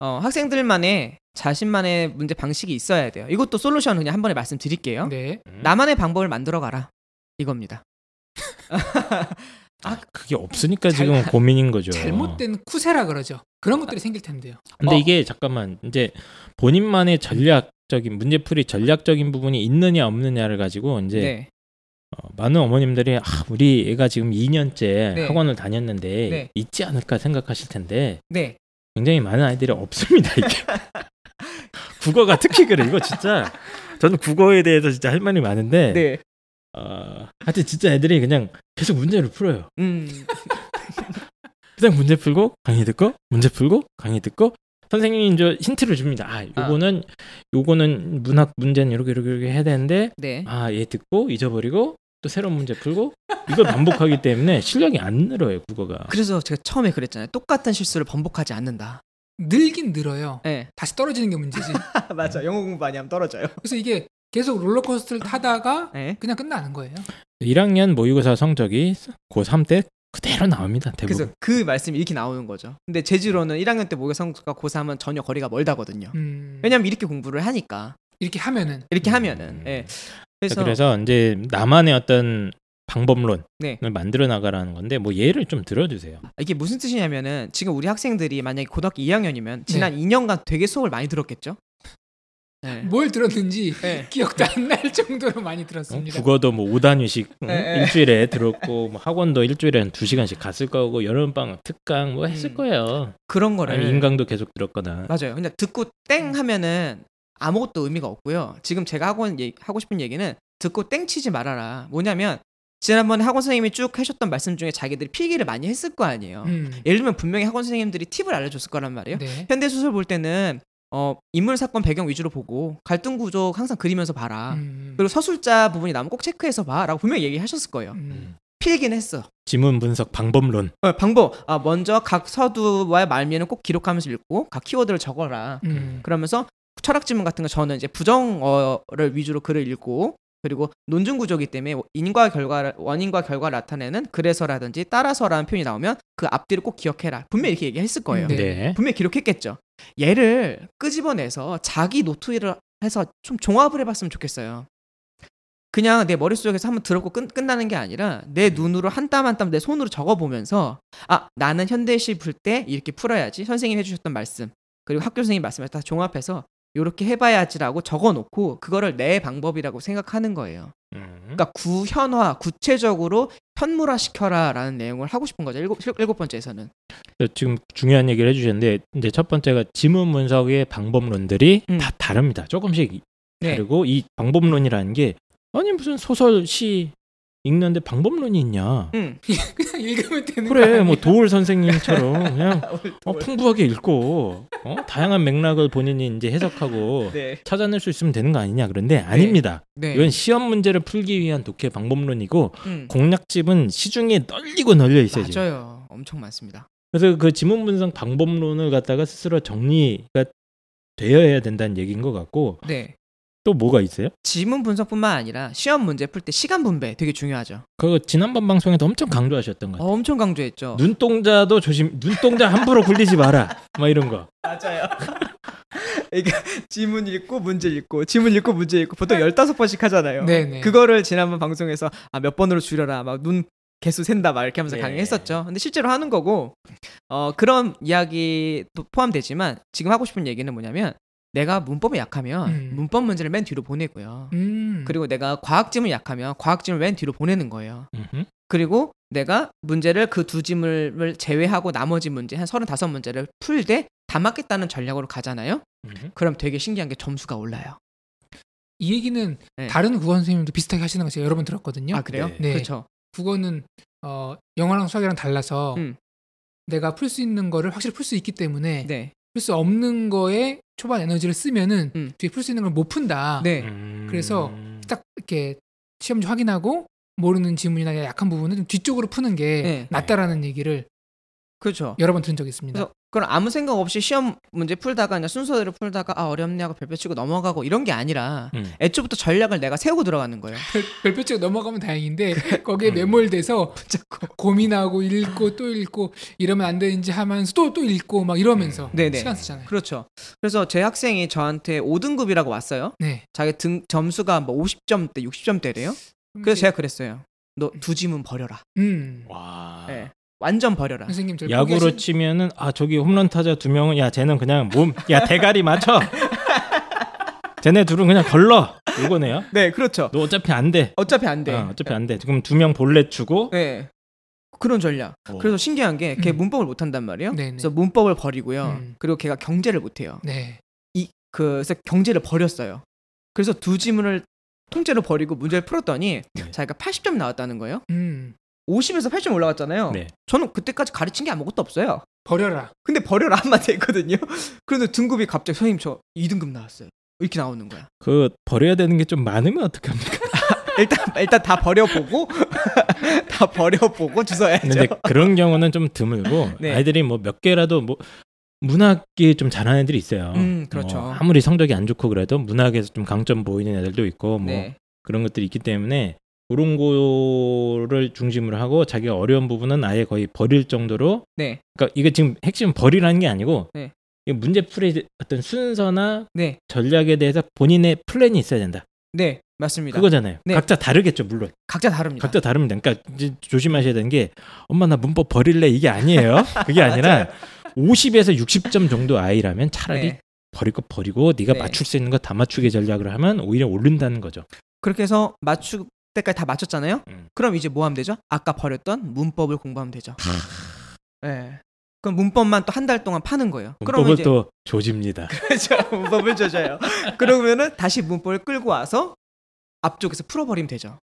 어, 학생들만의 자신만의 문제 방식이 있어야 돼요. 이것도 솔루션 그냥 한 번에 말씀드릴게요. 네. 음. 나만의 방법을 만들어 가라. 이겁니다. 아, *laughs* 그게 없으니까 잘- 지금 고민인 거죠. 잘못된 쿠세라 그러죠. 그런 것들이 생길 텐데요. 근데 어. 이게 잠깐만 이제 본인만의 전략적인 문제풀이 전략적인 부분이 있느냐 없느냐를 가지고 이제 네. 어, 많은 어머님들이 아, 우리 애가 지금 2년째 네. 학원을 다녔는데 네. 있지 않을까 생각하실 텐데 네. 굉장히 많은 아이들이 없습니다 이게 *laughs* 국어가 특히 그래 이거 진짜 저는 국어에 대해서 진짜 할 말이 많은데 네. 어, 하여튼 진짜 애들이 그냥 계속 문제를 풀어요 음. *laughs* 그냥 문제 풀고 강의 듣고 문제 풀고 강의 듣고 선생님이 이제 힌트를 줍니다 아 요거는 요거는 문학 문제는 이렇게 이렇게 이렇게 해야 되는데 네. 아 얘 듣고 잊어버리고 또 새로운 문제 풀고 이걸 반복하기 때문에 실력이 안 늘어요 국어가 그래서 제가 처음에 그랬잖아요. 똑같은 실수를 번복하지 않는다. 늘긴 늘어요. 네. 다시 떨어지는 게 문제지. *laughs* 맞아. 영어 공부 많이 하면 떨어져요. 그래서 이게 계속 롤러코스터를 타다가 네. 그냥 끝나는 거예요. 1학년 모의고사 성적이 고3 때 그대로 나옵니다 대부분 그래서 그 말씀이 이렇게 나오는 거죠. 근데 제주로는 1학년 때 모의고사 성적과 고3은 전혀 거리가 멀다거든요. 음, 왜냐면 이렇게 공부를 하니까. 이렇게 하면은 이렇게 음. 하면은. 예. 그래서, 그래서 이제 나만의 어떤 방법론을 네. 만들어 나가라는 건데 뭐 예를 좀 들어주세요. 이게 무슨 뜻이냐면은 지금 우리 학생들이 만약에 고등학교 2학년이면 지난 2년간 되게 수업을 많이 들었겠죠? 네. 뭘 들었는지 네. *laughs* 기억도 안 날 정도로 많이 어? 들었습니다. 국어도 뭐 5단위씩 응? 네, 네. 일주일에 들었고 뭐 학원도 일주일에 한 2시간씩 갔을 거고 여름방학 특강 뭐 했을 음. 거예요. 그런 거를 인강도 계속 들었거나. 맞아요. 그냥 듣고 땡 하면은 아무것도 의미가 없고요. 지금 제가 하고, 얘기- 하고 싶은 얘기는 듣고 땡 치지 말아라. 뭐냐면 지난번에 학원 선생님이 쭉 하셨던 말씀 중에 자기들이 필기를 많이 했을 거 아니에요. 음, 예를 들면 분명히 학원 선생님들이 팁을 알려줬을 거란 말이에요. 네. 현대 소설 볼 때는 어, 인물 사건 배경 위주로 보고 갈등 구조 항상 그리면서 봐라. 음, 그리고 서술자 부분이 나면 꼭 체크해서 봐라고 분명히 얘기하셨을 거예요. 음, 필기는 했어. 지문 분석 방법론. 어, 방법. 아, 먼저 각 서두와 말미에는 꼭 기록하면서 읽고 각 키워드를 적어라. 음, 그러면서 철학 지문 같은 거 저는 이제 부정어를 위주로 글을 읽고 그리고 논증 구조기 때문에 인과 결과 원인과 결과를 나타내는 그래서라든지 따라서라는 표현이 나오면 그 앞뒤를 꼭 기억해라. 분명히 이렇게 얘기했을 거예요. 네. 네. 분명히 기록했겠죠. 얘를 끄집어내서 자기 노트를 해서 좀 종합을 해봤으면 좋겠어요. 그냥 내 머릿속에서 한번 들었고 끝, 끝나는 게 아니라 내 눈으로 한 땀 한 땀 내 손으로 적어보면서 아 나는 현대시 풀 때 이렇게 풀어야지 선생님이 해주셨던 말씀 그리고 학교 선생님 말씀을 다 종합해서 이렇게 해봐야지라고 적어놓고 그거를 내 방법이라고 생각하는 거예요. 음. 그러니까 구현화 구체적으로 현물화 시켜라라는 내용을 하고 싶은 거죠. 일곱, 일곱 번째에서는 지금 중요한 얘기를 해주셨는데 이제 첫 번째가 지문 분석의 방법론들이 음. 다 다릅니다. 조금씩 네. 다르고 이 방법론이라는 게 아니 무슨 소설 시 읽는데 방법론이 있냐? 음. *laughs* 그냥 읽으면 되는 거 그래? 뭐 도울 선생님처럼 그냥 *laughs* 어, 풍부하게 읽고 어? 다양한 맥락을 본인이 이제 해석하고 *laughs* 네. 찾아낼 수 있으면 되는 거 아니냐 그런데 아닙니다. 네. 이건 시험 문제를 풀기 위한 독해 방법론이고 음. 공략집은 시중에 널리고 널려 있어요. 지금. 맞아요. 엄청 많습니다. 그래서 그 지문 분석 방법론을 갖다가 스스로 정리가 되어야 된다는 얘기인 것 같고 네. 또 뭐가 있어요? 지문 분석뿐만 아니라 시험 문제 풀 때 시간 분배 되게 중요하죠. 그거 지난번 방송에도 엄청 강조하셨던 것 어, 같아요. 엄청 강조했죠. 눈동자도 조심, 눈동자 함부로 굴리지 마라. 막 이런 거. 맞아요. *laughs* 이게 지문 읽고 문제 읽고 지문 읽고 문제 읽고 보통 15번씩 하잖아요. 네네. 그거를 지난번 방송에서 아, 몇 번으로 줄여라. 막 눈 개수 센다 막 이렇게 하면서 네. 강의했었죠. 근데 실제로 하는 거고 어, 그런 이야기도 포함되지만 지금 하고 싶은 얘기는 뭐냐면 내가 문법이 약하면 음. 문법 문제를 맨 뒤로 보내고요. 음. 그리고 내가 과학 지문이 약하면 과학 지문을 맨 뒤로 보내는 거예요. 음흠. 그리고 내가 문제를 그 두 지문을 제외하고 나머지 문제 한 35문제를 풀 때 다 맞겠다는 전략으로 가잖아요. 음흠. 그럼 되게 신기한 게 점수가 올라요. 이 얘기는 네. 다른 국어 선생님도 비슷하게 하시는 거 제가 여러 번 들었거든요. 아 그래요? 네. 네. 그렇죠. 국어는 어, 영어랑 수학이랑 달라서 음. 내가 풀 수 있는 거를 확실히 풀 수 있기 때문에 네. 풀 수 없는 거에 초반 에너지를 쓰면은 음. 뒤에 풀 수 있는 걸 못 푼다. 네. 음. 그래서 딱 이렇게 시험 좀 확인하고 모르는 지문이나 약한 부분은 좀 뒤쪽으로 푸는 게 네. 낫다라는 얘기를 그렇죠. 여러 번 들은 적이 있습니다. 그래서 그럼 아무 생각 없이 시험 문제 풀다가 그냥 순서대로 풀다가 아 어렵네 하고 별표 치고 넘어가고 이런 게 아니라 음. 애초부터 전략을 내가 세우고 들어가는 거예요. *laughs* 별, 별표치가 넘어가면 다행인데 *laughs* 거기에 매몰돼서 붙잡고. 고민하고 읽고 또 읽고 이러면 안 되는지 하면서 또 또 읽고 막 이러면서 네네. 시간 쓰잖아요. 그렇죠. 그래서 제 학생이 저한테 5등급이라고 왔어요. 네. 자기 등 점수가 뭐 50점대, 60점대래요. 그래서 제가 그랬어요. 너두 지문 버려라. 음. 와. 예. 완전 버려라. 선생님 저 야구로 치면은 아 저기 홈런 타자 두 명은 야 쟤는 그냥 몸 야 대가리 맞춰. *laughs* 쟤네 둘은 그냥 걸러. 요거네요. 네, 그렇죠. 너 어차피 안 돼. 어차피 안 돼. 어, 어차피 안 돼. 지금 두 명 볼넷 주고. 네. 그런 전략. 어. 그래서 신기한 게걔 음. 문법을 못 한단 말이에요. 네네. 그래서 문법을 버리고요. 음. 그리고 걔가 경제를 못 해요. 네. 이 그, 그래서 경제를 버렸어요. 그래서 두 지문을 통째로 버리고 문제를 풀었더니 네. 자기가 80점 나왔다는 거예요. 음. 50에서 80점 올라갔잖아요. 네. 저는 그때까지 가르친 게 아무것도 없어요. 버려라. 근데 버려라 한마디 했거든요. *laughs* 그런데 등급이 갑자기 선생님 저 2등급 나왔어요. 이렇게 나오는 거야. 그 버려야 되는 게 좀 많으면 어떡합니까? *laughs* 일단 일단 다 버려보고 *laughs* 다 버려보고 주워야죠. 근데 그런 경우는 좀 드물고 네. 아이들이 뭐 몇 개라도 뭐 문학이 좀 잘하는 애들이 있어요. 음, 그렇죠. 뭐 아무리 성적이 안 좋고 그래도 문학에서 좀 강점 보이는 애들도 있고 뭐 네. 그런 것들이 있기 때문에 그런 거를 중심으로 하고 자기가 어려운 부분은 아예 거의 버릴 정도로 네. 그러니까 이게 지금 핵심 버리라는 게 아니고 네. 이 문제 풀이 어떤 순서나 네. 전략에 대해서 본인의 플랜이 있어야 된다. 네. 맞습니다. 그거잖아요. 네. 각자 다르겠죠, 물론. 각자 다릅니다. 각자 다릅니다. 그러니까 조심하셔야 되는 게 엄마 나 문법 버릴래 이게 아니에요. *laughs* 그게 아니라 50에서 60점 정도 아이라면 차라리 네. 버릴 거 버리고 네가 네. 맞출 수 있는 거 다 맞추게 전략을 하면 오히려 오른다는 거죠. 그렇게 해서 맞출 때까지 다 맞췄잖아요. 음. 그럼 이제 뭐 하면 되죠? 아까 버렸던 문법을 공부하면 되죠. 네. 그럼 문법만 또 한 달 동안 파는 거예요. 그러면 문법을 이제 또 조집니다. *laughs* 그렇죠. 문법을 조져요. 그러면은 다시 문법을 끌고 와서 앞쪽에서 풀어버리면 되죠.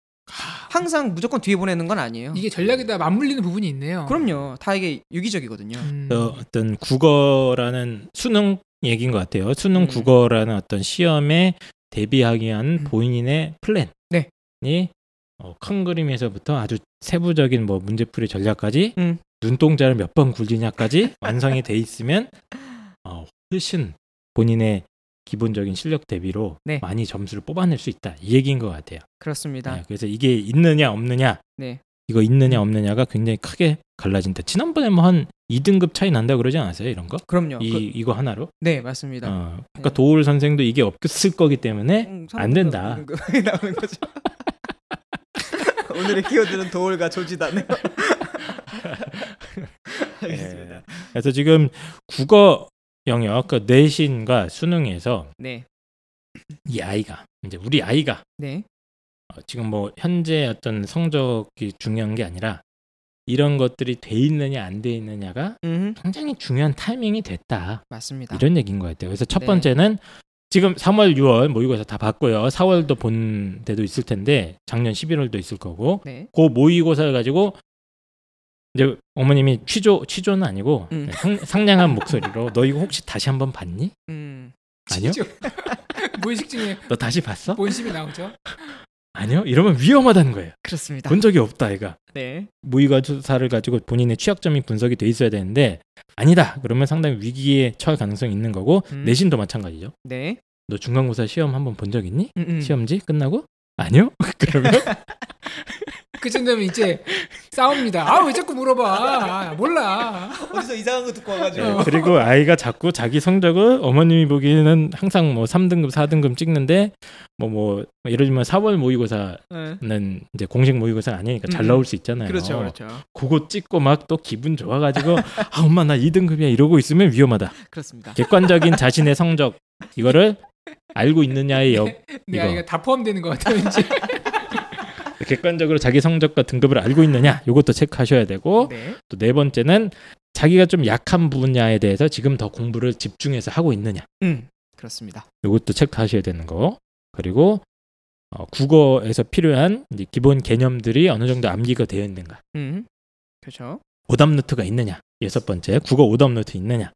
항상 무조건 뒤에 보내는 건 아니에요. 이게 전략에 다 맞물리는 부분이 있네요. 그럼요. 다 이게 유기적이거든요. 음. 어, 어떤 국어라는 수능 얘기인 것 같아요. 수능 음. 국어라는 어떤 시험에 대비하기 위한 음. 본인의 플랜이 네. 어, 큰 그림에서부터 아주 세부적인 뭐 문제풀이 전략까지 음. 눈동자를 몇 번 굴리냐까지 *laughs* 완성이 돼 있으면 어, 훨씬 본인의 기본적인 실력 대비로 네. 많이 점수를 뽑아낼 수 있다 이 얘기인 것 같아요. 그렇습니다. 네, 그래서 이게 있느냐 없느냐 네. 이거 있느냐 없느냐가 굉장히 크게 갈라진다. 지난번에 뭐 한 2등급 차이 난다 그러지 않았어요? 이런 거? 그럼요. 이 그- 이거 하나로? 네, 맞습니다. 어, 그러니까 네. 도울 선생도 이게 없을 거기 때문에 음, 안 된다. *laughs* 나오는 거죠. 오늘의 키워드는 도울과 조지다네요. *laughs* 알겠습니다. 예. 그래서 지금 국어 영역 그 내신과 수능에서 네, 이 아이가 이제 우리 아이가 네, 어, 지금 뭐 현재 어떤 성적이 중요한 게 아니라 이런 것들이 돼 있느냐 안 돼 있느냐가 음, 굉장히 중요한 타이밍이 됐다 맞습니다. 이런 얘기인 것 같아요. 그래서 첫 네. 번째는 지금 3월, 6월 모의고사 다 봤고요. 4월도 본 데도 있을 텐데 작년 11월도 있을 거고 네, 그 모의고사를 가지고 이제 어머님이 취조 취조는 아니고 음. 상, 상냥한 목소리로 *laughs* 너 이거 혹시 다시 한번 봤니? 음, 아니요. 진짜 *laughs* 무의식 중에 너 다시 봤어? 본심이 나오죠. 아니요. 이러면 위험하다는 거예요. 그렇습니다. 본 적이 없다 얘가. 네, 모의고사를 가지고 본인의 취약점이 분석이 돼 있어야 되는데 아니다. 그러면 상당히 위기에 처할 가능성이 있는 거고 음. 내신도 마찬가지죠. 네, 너 중간고사 시험 한번 본 적 있니? 음, 음. 시험지 끝나고? 아니요. *laughs* 그러면 *laughs* 그쯤 되면 이제 싸웁니다. 아 왜 자꾸 물어봐? 아, 몰라. 어디서 이상한 거 듣고 와가지고. 네, 그리고 아이가 자꾸 자기 성적을 어머님이 보기에는 항상 뭐 3등급, 4등급 찍는데 뭐뭐 예를 들면 4월 모의고사는 네. 이제 공식 모의고사 아니니까 잘 음. 나올 수 있잖아요. 그렇죠, 그렇죠. 그거 찍고 막 또 기분 좋아가지고 아 엄마 나 2등급이야 이러고 있으면 위험하다. 그렇습니다. 객관적인 자신의 성적 이거를 알고 있느냐의 여, *laughs* 내 이거. 아이가 다 포함되는 것 같아요. 왠지. 객관적으로 자기 성적과 등급을 알고 있느냐 이것도 체크하셔야 되고 네, 또 네 번째는 자기가 좀 약한 분야에 대해서 지금 더 공부를 집중해서 하고 있느냐. 음, 그렇습니다. 이것도 체크하셔야 되는 거. 그리고 어, 국어에서 필요한 기본 개념들이 어느 정도 암기가 되어 있는가. 음, 그렇죠. 오답 노트가 있느냐. 여섯 번째. 국어 오답 노트 있느냐.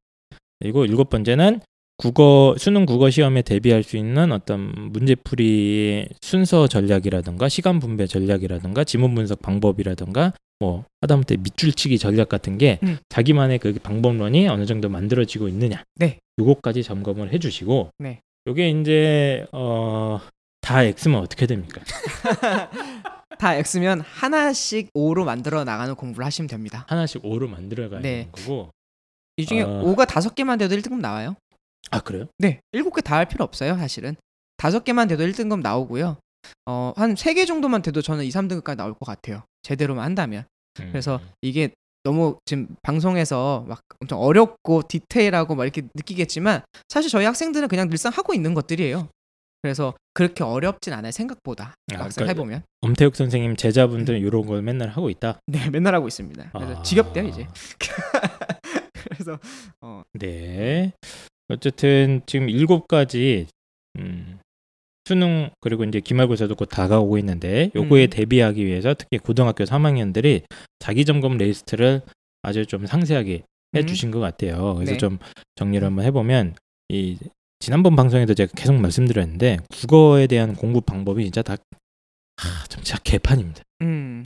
그리고 일곱 번째는 국어 수능 국어 시험에 대비할 수 있는 어떤 문제풀이 순서 전략이라든가 시간 분배 전략이라든가 지문 분석 방법이라든가 뭐 하다못해 밑줄치기 전략 같은 게 음. 자기만의 그 방법론이 어느 정도 만들어지고 있느냐 네. 요거까지 점검을 해주시고 네. 요게 이제 어 다 X면 어떻게 됩니까? *laughs* 다 X면 하나씩 O로 만들어 나가는 공부를 하시면 됩니다. 하나씩 O로 만들어 가야 네. 되는 거고 이 중에 어. O가 다섯 개만 돼도 1등급 나와요. 아 그래요? 네, 일곱 개 다 할 필요 없어요, 사실은. 다섯 개만 돼도 1등급 나오고요. 어, 한 세 개 정도만 돼도 저는 2, 3등급까지 나올 것 같아요. 제대로만 한다면. 음. 그래서 이게 너무 지금 방송에서 막 엄청 어렵고 디테일하고 막 이렇게 느끼겠지만 사실 저희 학생들은 그냥 늘상 하고 있는 것들이에요. 그래서 그렇게 어렵진 않아요 생각보다 아, 막상 그러니까 해보면 엄태욱 선생님 제자분들은 이런 걸 맨날 하고 있다. 네 맨날 하고 있습니다. 그래서 아. 지겹대요 이제. *laughs* 그래서 어, 네. 어쨌든 지금 일곱 가지 음, 수능 그리고 이제 기말고사도 곧 다가오고 있는데 요거에 음. 대비하기 위해서 특히 고등학교 3학년들이 자기 점검 리스트를 아주 좀 상세하게 해 음. 주신 것 같아요. 그래서 네. 좀 정리를 한번 해보면 이 지난번 방송에도 제가 계속 말씀드렸는데 국어에 대한 공부 방법이 진짜 다 하, 좀 진짜 개판입니다. 음,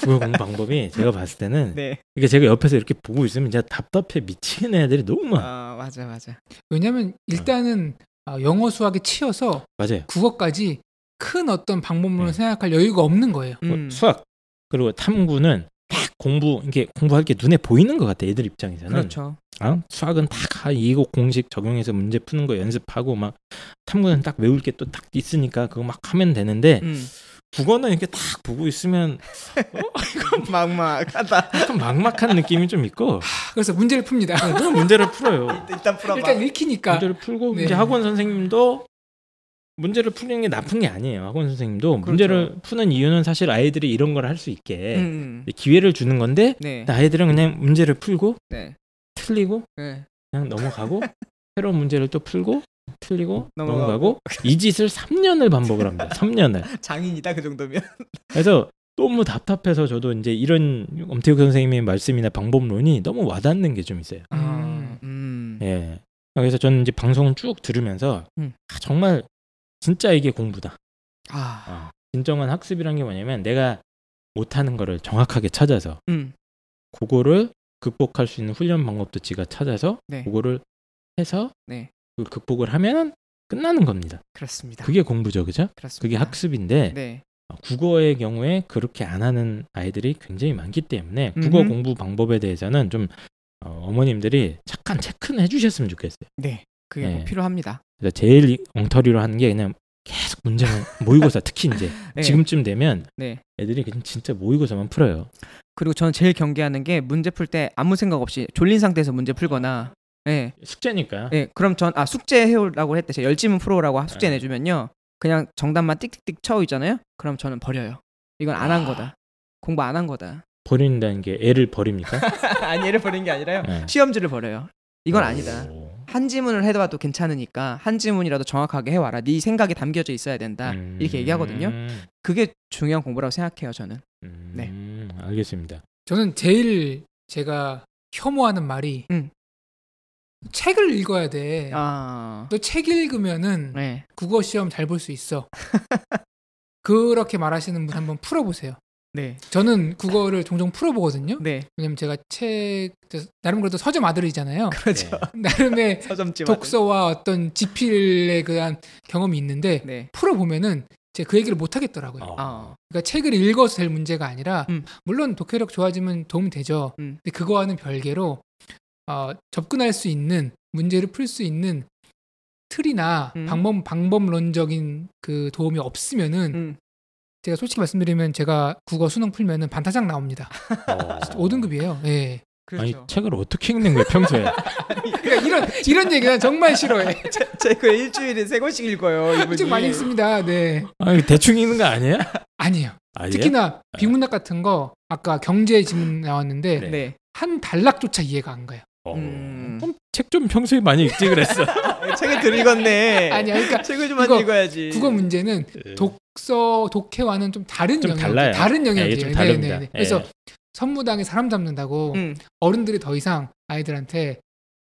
국어 공부 방법이 제가 봤을 때는 네, 이게 제가 옆에서 이렇게 보고 있으면 진짜 답답해 미치는 애들이 너무 많아. 아 맞아 맞아. 왜냐하면 일단은 아, 영어 수학에 치여서 맞아요. 국어까지 큰 어떤 방법론을 네. 생각할 여유가 없는 거예요. 뭐 음, 수학 그리고 탐구는 딱 공부 이게 공부할 게 눈에 보이는 것 같아 애들 입장에서는 그렇죠. 아, 수학은 딱 아, 이거 공식 적용해서 문제 푸는 거 연습하고 막 탐구는 딱 외울 게 또 딱 있으니까 그거 막 하면 되는데 음, 국어는 이렇게 딱 보고 있으면 *laughs* 막막하다. 약간 막막한 느낌이 좀 있고 그래서 문제를 풉니다. 그냥 문제를 풀어요 *laughs* 일단 풀어봐. 일단 읽히니까 문제를 풀고 네. 이제 학원 선생님도 문제를 푸는 게 나쁜 게 아니에요 학원 선생님도 문제를 푸는 이유는 사실 아이들이 이런 걸 할 수 있게 음, 기회를 주는 건데 네, 아이들은 그냥 문제를 풀고 네, 틀리고 네. 그냥 넘어가고 *laughs* 새로운 문제를 또 풀고 틀리고 넘어가고. 넘어가고, 이 짓을 3년을 반복을 합니다. *laughs* 3년을. 장인이다 그 정도면. 그래서 너무 답답해서 저도 이제 이런 엄태욱 선생님의 말씀이나 방법론이 너무 와닿는 게 좀 있어요. 아, 음, 예. 그래서 저는 이제 방송을 쭉 들으면서 음. 아, 정말 진짜 이게 공부다. 아, 어. 진정한 학습이란 게 뭐냐면 내가 못하는 거를 정확하게 찾아서 음, 그거를 극복할 수 있는 훈련 방법도 지가 찾아서 네. 그거를 해서 네. 그 극복을 하면은 끝나는 겁니다. 그렇습니다. 그게 공부죠, 그죠? 그렇습니다. 그게 학습인데 네. 어, 국어의 경우에 그렇게 안 하는 아이들이 굉장히 많기 때문에 국어 음흠. 공부 방법에 대해서는 좀 어, 머님들이 잠깐 체크는 해주셨으면 좋겠어요. 네. 그게 네. 꼭 필요합니다. 그래서 제일 이- 엉터리로 하는 게 그냥 계속 문제만 *laughs* 모의고사 특히 이제 네. 지금쯤 되면 네. 애들이 그냥 진짜 모의고사만 풀어요. 그리고 저는 제일 경계하는 게 문제 풀 때 아무 생각 없이 졸린 상태에서 문제 풀거나 네. 숙제니까. 네. 그럼 전 아 숙제 해오라고 했대. 제가 열지문 풀어오라고 숙제 네. 내주면요. 그냥 정답만 띡띡띡 쳐 있잖아요. 그럼 저는 버려요. 이건 안 한 거다. 공부 안 한 거다. 버린다는 게 애를 버립니까? *laughs* 아니 얘를 버린 게 아니라요. 네. 시험지를 버려요. 이건 아니다. 오. 한 지문을 해봐도 괜찮으니까 한 지문이라도 정확하게 해와라. 네 생각이 담겨져 있어야 된다. 음. 이렇게 얘기하거든요. 그게 중요한 공부라고 생각해요. 저는. 네. 음, 알겠습니다. 저는 제일 제가 혐오하는 말이 음. 책을 읽어야 돼. 아, 너책 읽으면은 네. 국어 시험 잘 볼 수 있어. *laughs* 그렇게 말하시는 분 한번 풀어보세요. 네. 저는 국어를 종종 풀어보거든요. 네. 왜냐면 제가 책 나름 그래도 서점 아들이잖아요. 그렇죠. *laughs* 나름의 *laughs* 서점집 독서와 어떤 지필에 대한 경험이 있는데 네. 풀어보면은 제가 그 얘기를 못 하겠더라고요. 어. 아, 그러니까 책을 읽어서 될 문제가 아니라 음. 물론 독해력 좋아지면 도움 되죠. 음. 근데 그거와는 별개로 어, 접근할 수 있는 문제를 풀 수 있는 틀이나 음. 방법 방법론적인 그 도움이 없으면은 음. 제가 솔직히 말씀드리면 제가 국어 수능 풀면은 반타작 나옵니다. 어. 5등급이에요. 예. 그렇죠. 아니 책을 어떻게 읽는 거야 평소에? *laughs* 그러니까 이런 이런 얘기 난 정말 싫어해. *laughs* 제그 일주일에 세 권씩 읽어요. 이분이. 좀 많이 읽습니다. 네. 아니 대충 읽는 거 아니야? 아니에요. 아니야? 특히나 비문학 같은 거 아까 경제 지문 나왔는데 그래. 네. 한 단락조차 이해가 안 가요. 어. 음. 책좀 평소에 많이 읽지 그랬어. *laughs* 책을 들 읽었네. 아니야, 그러니까 책을 좀 많이 국어- 읽어야지. 국어 문제는 예. 독서 독해와는 좀 다른 좀 영역, 달라요. 다른 예, 영역이에요. 좀 네, 다릅니다. 네, 네. 그래서 예. 선무당에 사람 잡는다고 음. 어른들이 더 이상 아이들한테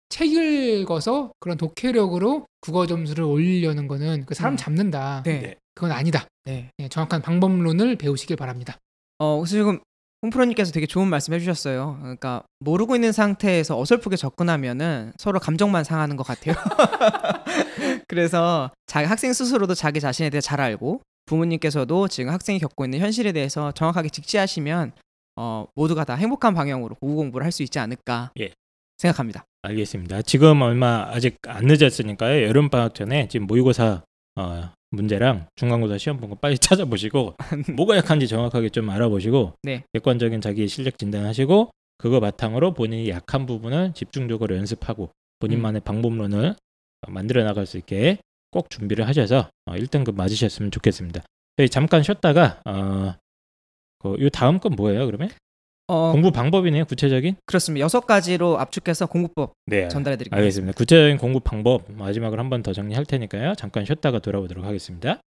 책 읽어서 그런 독해력으로 국어 점수를 올리려는 거는 그 사람 음. 잡는다. 네. 네. 그건 아니다. 네. 예, 정확한 방법론을 배우시길 바랍니다. 어, 그래서 지금 홍프로님께서 되게 좋은 말씀 해주셨어요. 그러니까 모르고 있는 상태에서 어설프게 접근하면은 서로 감정만 상하는 것 같아요. *laughs* 그래서 자기 학생 스스로도 자기 자신에 대해 잘 알고 부모님께서도 지금 학생이 겪고 있는 현실에 대해서 정확하게 직시하시면 어, 모두가 다 행복한 방향으로 고우 공부를 할 수 있지 않을까 예. 생각합니다. 알겠습니다. 지금 얼마 아직 안 늦었으니까요. 여름 방학 전에 지금 모의고사 어, 문제랑 중간고사 시험 본 거 빨리 *laughs* 찾아보시고 뭐가 약한지 정확하게 좀 알아보시고 네. 객관적인 자기 실력 진단하시고 그거 바탕으로 본인이 약한 부분을 집중적으로 연습하고 본인만의 방법론을 어, 만들어 나갈 수 있게 꼭 준비를 하셔서 어, 1등급 맞으셨으면 좋겠습니다. 저희 잠깐 쉬었다가 어, 그, 요 다음 건 뭐예요? 그러면 어, 공부 방법이네요. 구체적인. 그렇습니다. 여섯 가지로 압축해서 공부법 네. 전달해 드릴게요. 알겠습니다. 구체적인 공부 방법 마지막으로 한 번 더 정리할 테니까요. 잠깐 쉬었다가 돌아오도록 하겠습니다.